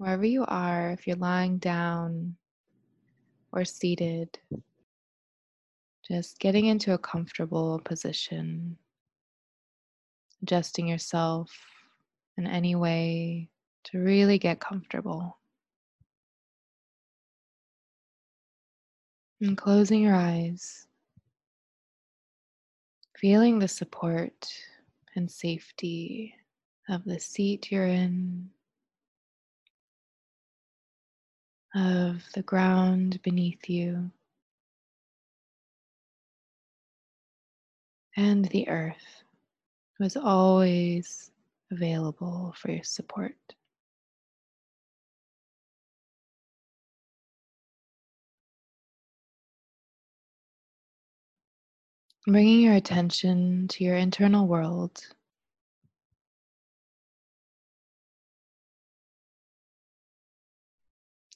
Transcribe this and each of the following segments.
wherever you are, if you're lying down or seated, just getting into a comfortable position, adjusting yourself in any way to really get comfortable. And closing your eyes, feeling the support and safety of the seat you're in, of the ground beneath you, and the earth was always available for your support. Bringing your attention to your internal world.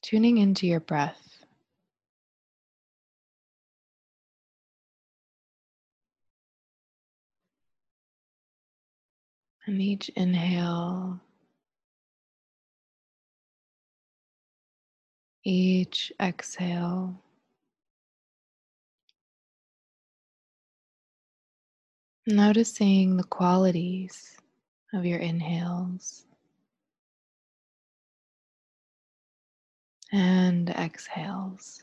Tuning into your breath. And each inhale, each exhale. Noticing the qualities of your inhales and exhales.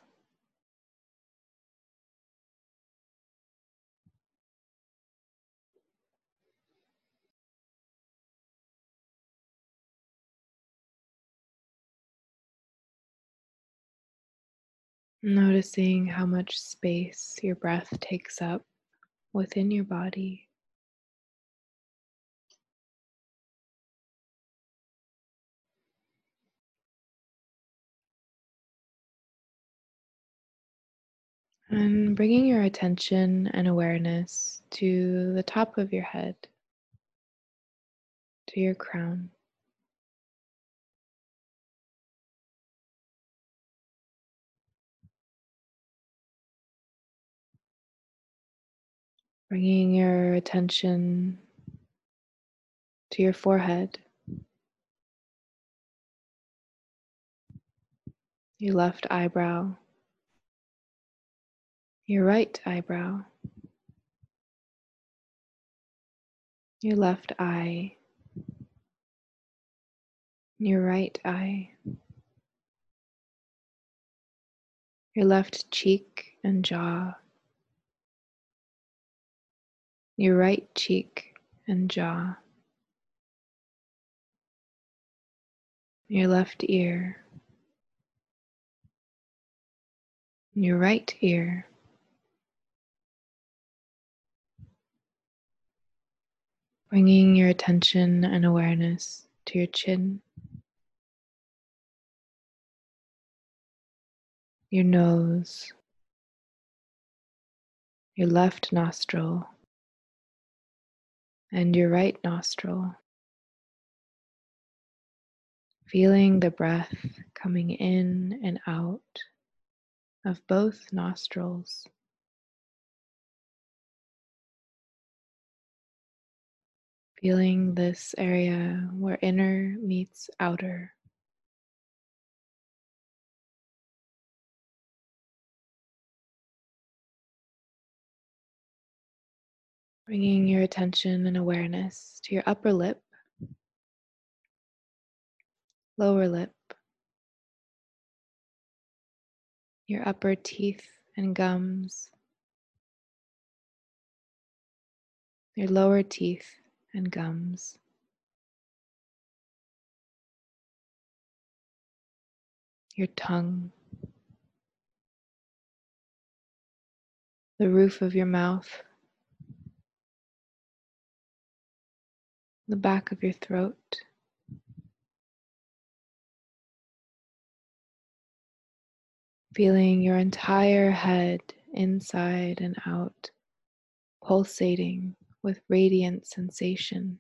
Noticing how much space your breath takes up within your body. And bringing your attention and awareness to the top of your head, to your crown. Bringing your attention to your forehead, your left eyebrow, your right eyebrow, your left eye, your right eye, your left cheek and jaw, your right cheek and jaw, your left ear, your right ear. Bringing your attention and awareness to your chin, your nose, your left nostril, and your right nostril. Feeling the breath coming in and out of both nostrils. Feeling this area where inner meets outer. Bringing your attention and awareness to your upper lip, lower lip, your upper teeth and gums, your lower teeth and gums. Your tongue, the roof of your mouth, the back of your throat. Feeling your entire head inside and out, pulsating with radiant sensation.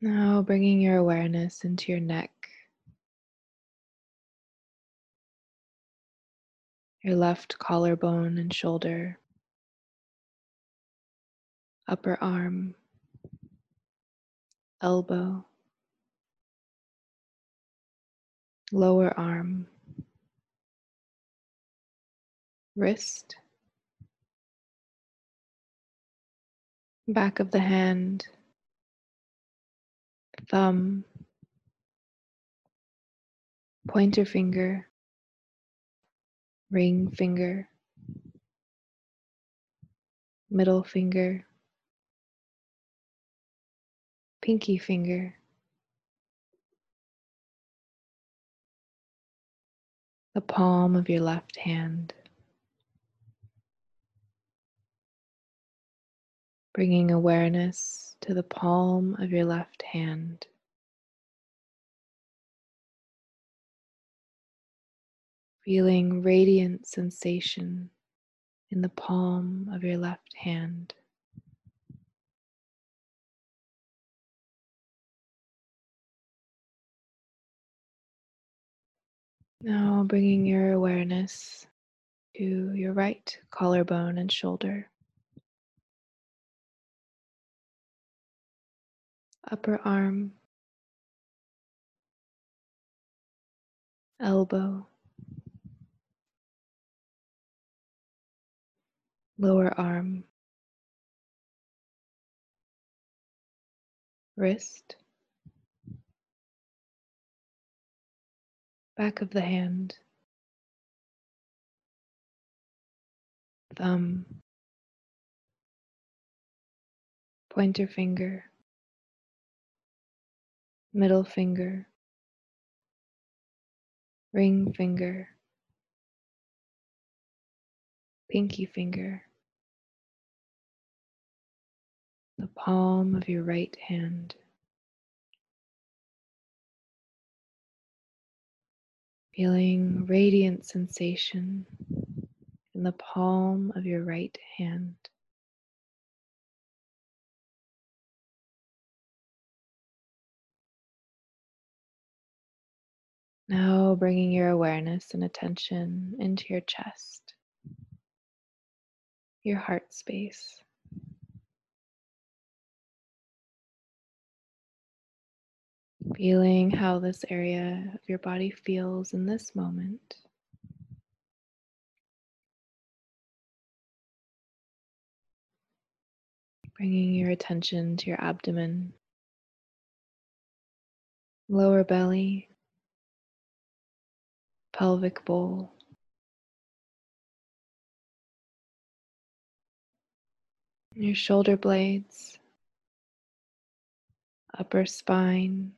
Now bringing your awareness into your neck, your left collarbone and shoulder, upper arm, elbow, lower arm, wrist, back of the hand, thumb, pointer finger, ring finger, middle finger, pinky finger, the palm of your left hand. Bringing awareness to the palm of your left hand. Feeling radiant sensation in the palm of your left hand. Now bringing your awareness to your right collarbone and shoulder, upper arm, elbow, lower arm, wrist, back of the hand, thumb, pointer finger, middle finger, ring finger, pinky finger, the palm of your right hand. Feeling radiant sensation in the palm of your right hand. Now bringing your awareness and attention into your chest, your heart space. Feeling how this area of your body feels in this moment. Bringing your attention to your abdomen, lower belly, pelvic bowl. Your shoulder blades, upper spine,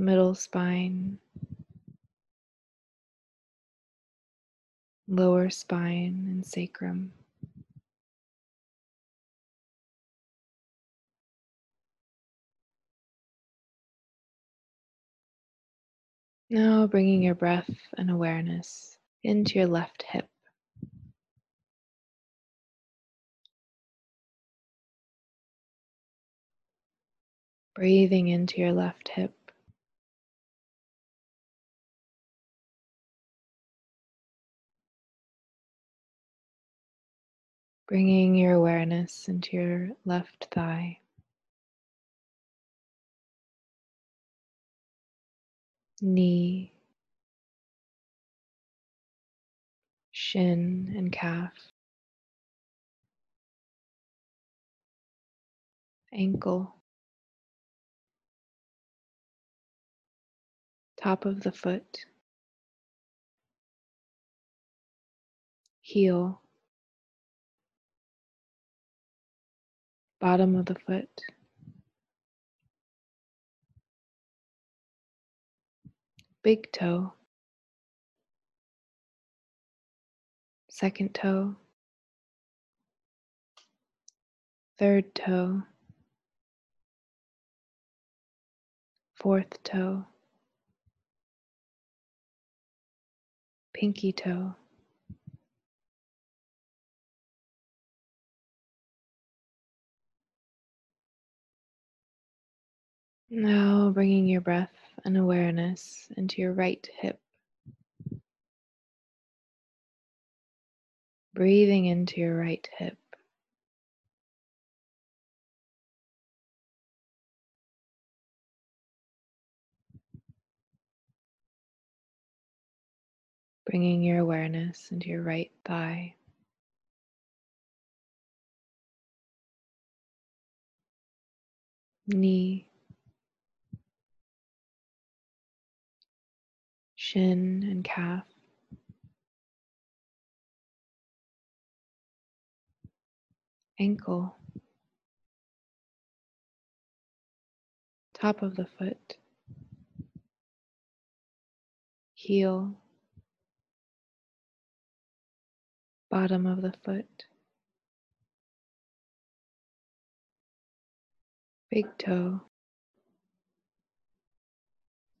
middle spine, lower spine, and sacrum. Now bringing your breath and awareness into your left hip. Breathing into your left hip. Bringing your awareness into your left thigh. Knee, shin, and calf. Ankle, top of the foot, heel, bottom of the foot, big toe, second toe, third toe, fourth toe, pinky toe. Now, bringing your breath and awareness into your right hip. Breathing into your right hip. Bringing your awareness into your right thigh. Knee. Shin and calf, ankle, top of the foot, heel, bottom of the foot, big toe,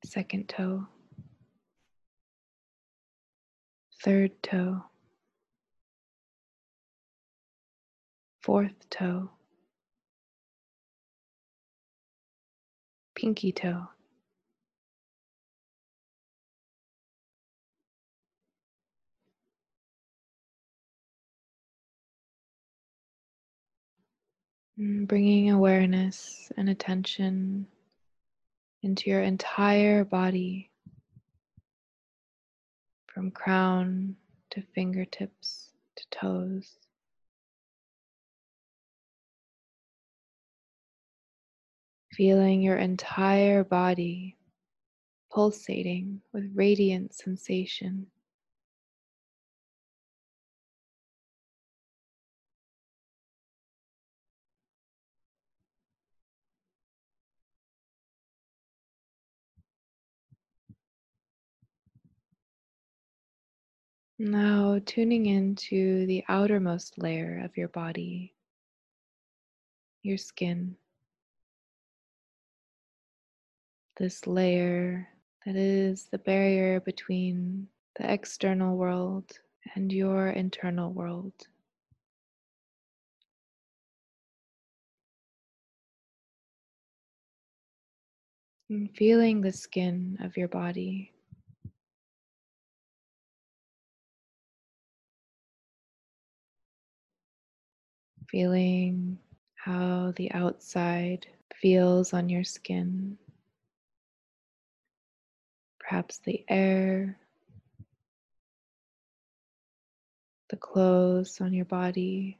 second toe, third toe, fourth toe, pinky toe. Mm, Bringing awareness and attention into your entire body from crown to fingertips to toes. Feeling your entire body pulsating with radiant sensation. Now tuning into the outermost layer of your body, your skin. This layer that is the barrier between the external world and your internal world. And feeling the skin of your body. Feeling how the outside feels on your skin. Perhaps the air, the clothes on your body.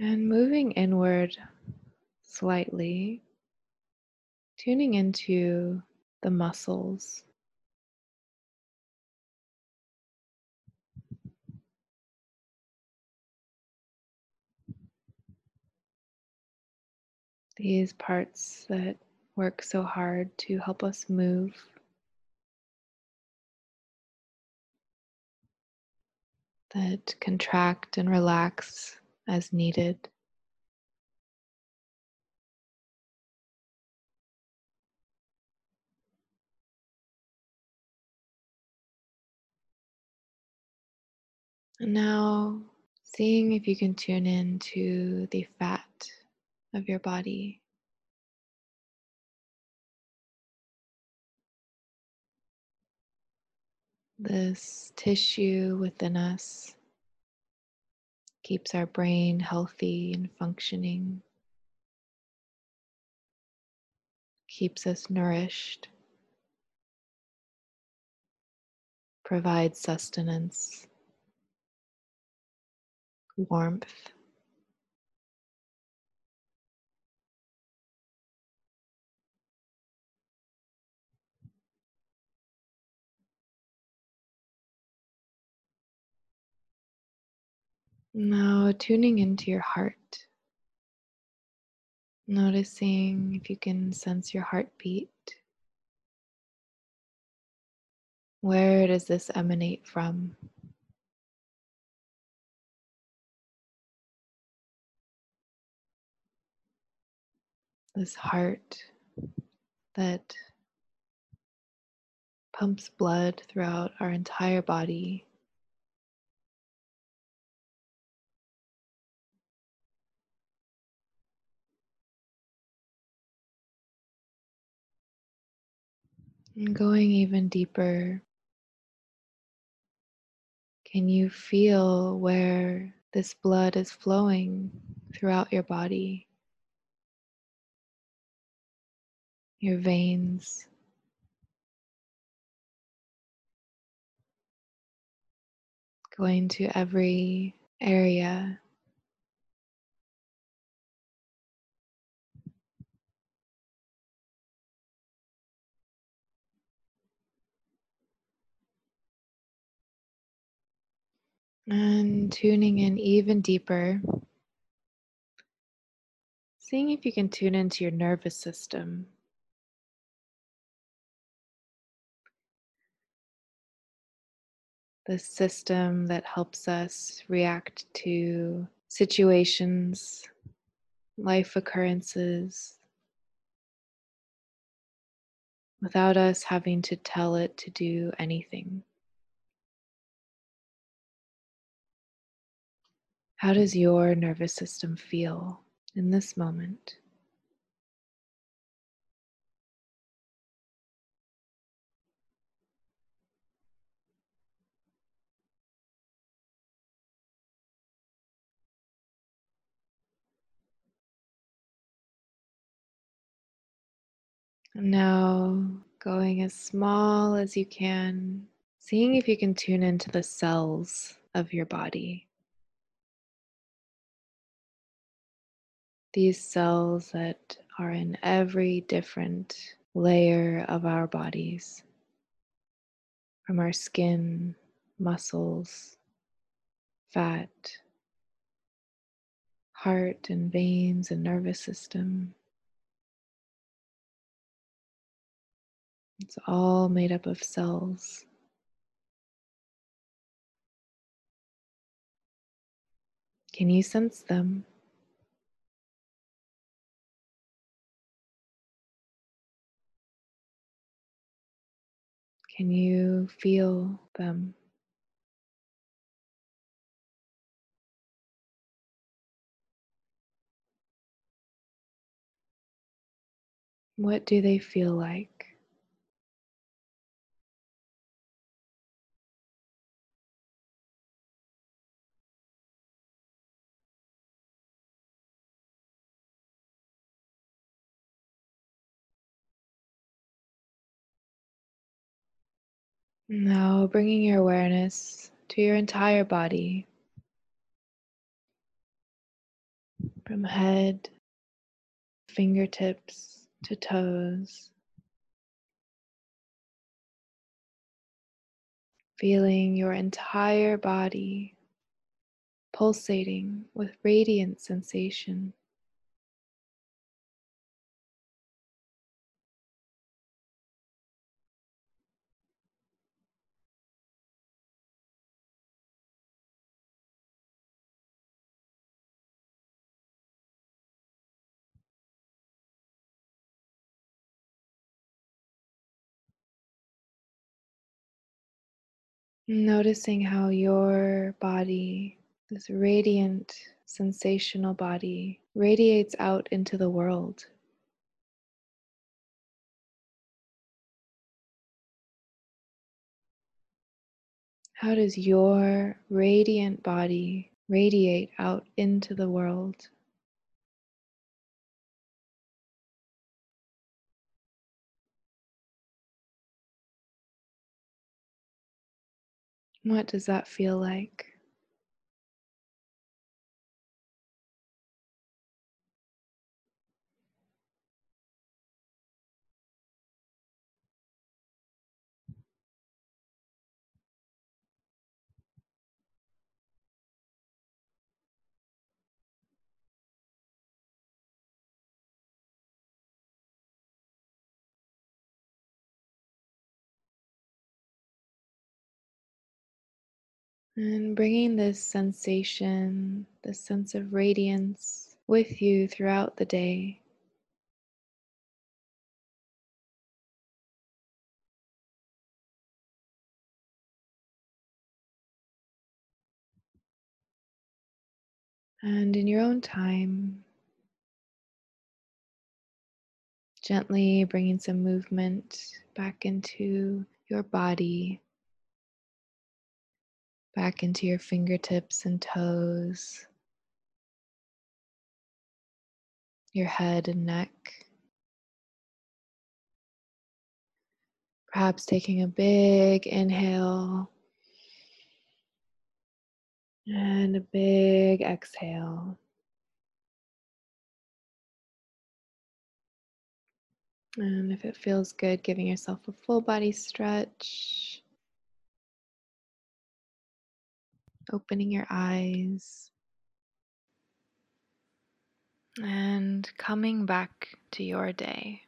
And moving inward slightly, tuning into the muscles. These parts that work so hard to help us move. That contract and relax as needed. And now seeing if you can tune in to the fat of your body. This tissue within us keeps our brain healthy and functioning, keeps us nourished, provides sustenance, warmth. Now tuning into your heart. Noticing if you can sense your heartbeat. Where does this emanate from? This heart that pumps blood throughout our entire body. And going even deeper, can you feel where this blood is flowing throughout your body, your veins. Going to every area And tuning in even deeper, seeing if you can tune into your nervous system. The system that helps us react to situations, life occurrences, without us having to tell it to do anything. How does your nervous system feel in this moment? Now going as small as you can, seeing if you can tune into the cells of your body. these cells that are in every different layer of our bodies from our skin, muscles, fat, heart and veins and nervous system. It's all made up of cells. Can you sense them? Can you feel them? What do they feel like? Now bringing your awareness to your entire body from head, fingertips to toes. Feeling your entire body pulsating with radiant sensation. Noticing how your body, this radiant, sensational body, radiates out into the world. How does your radiant body radiate out into the world? What does that feel like? And bringing this sensation, this sense of radiance with you throughout the day. And in your own time, gently bringing some movement back into your body back into your fingertips and toes, your head and neck. Perhaps taking a big inhale and a big exhale. And if it feels good, giving yourself a full body stretch. Opening your eyes. And coming back to your day.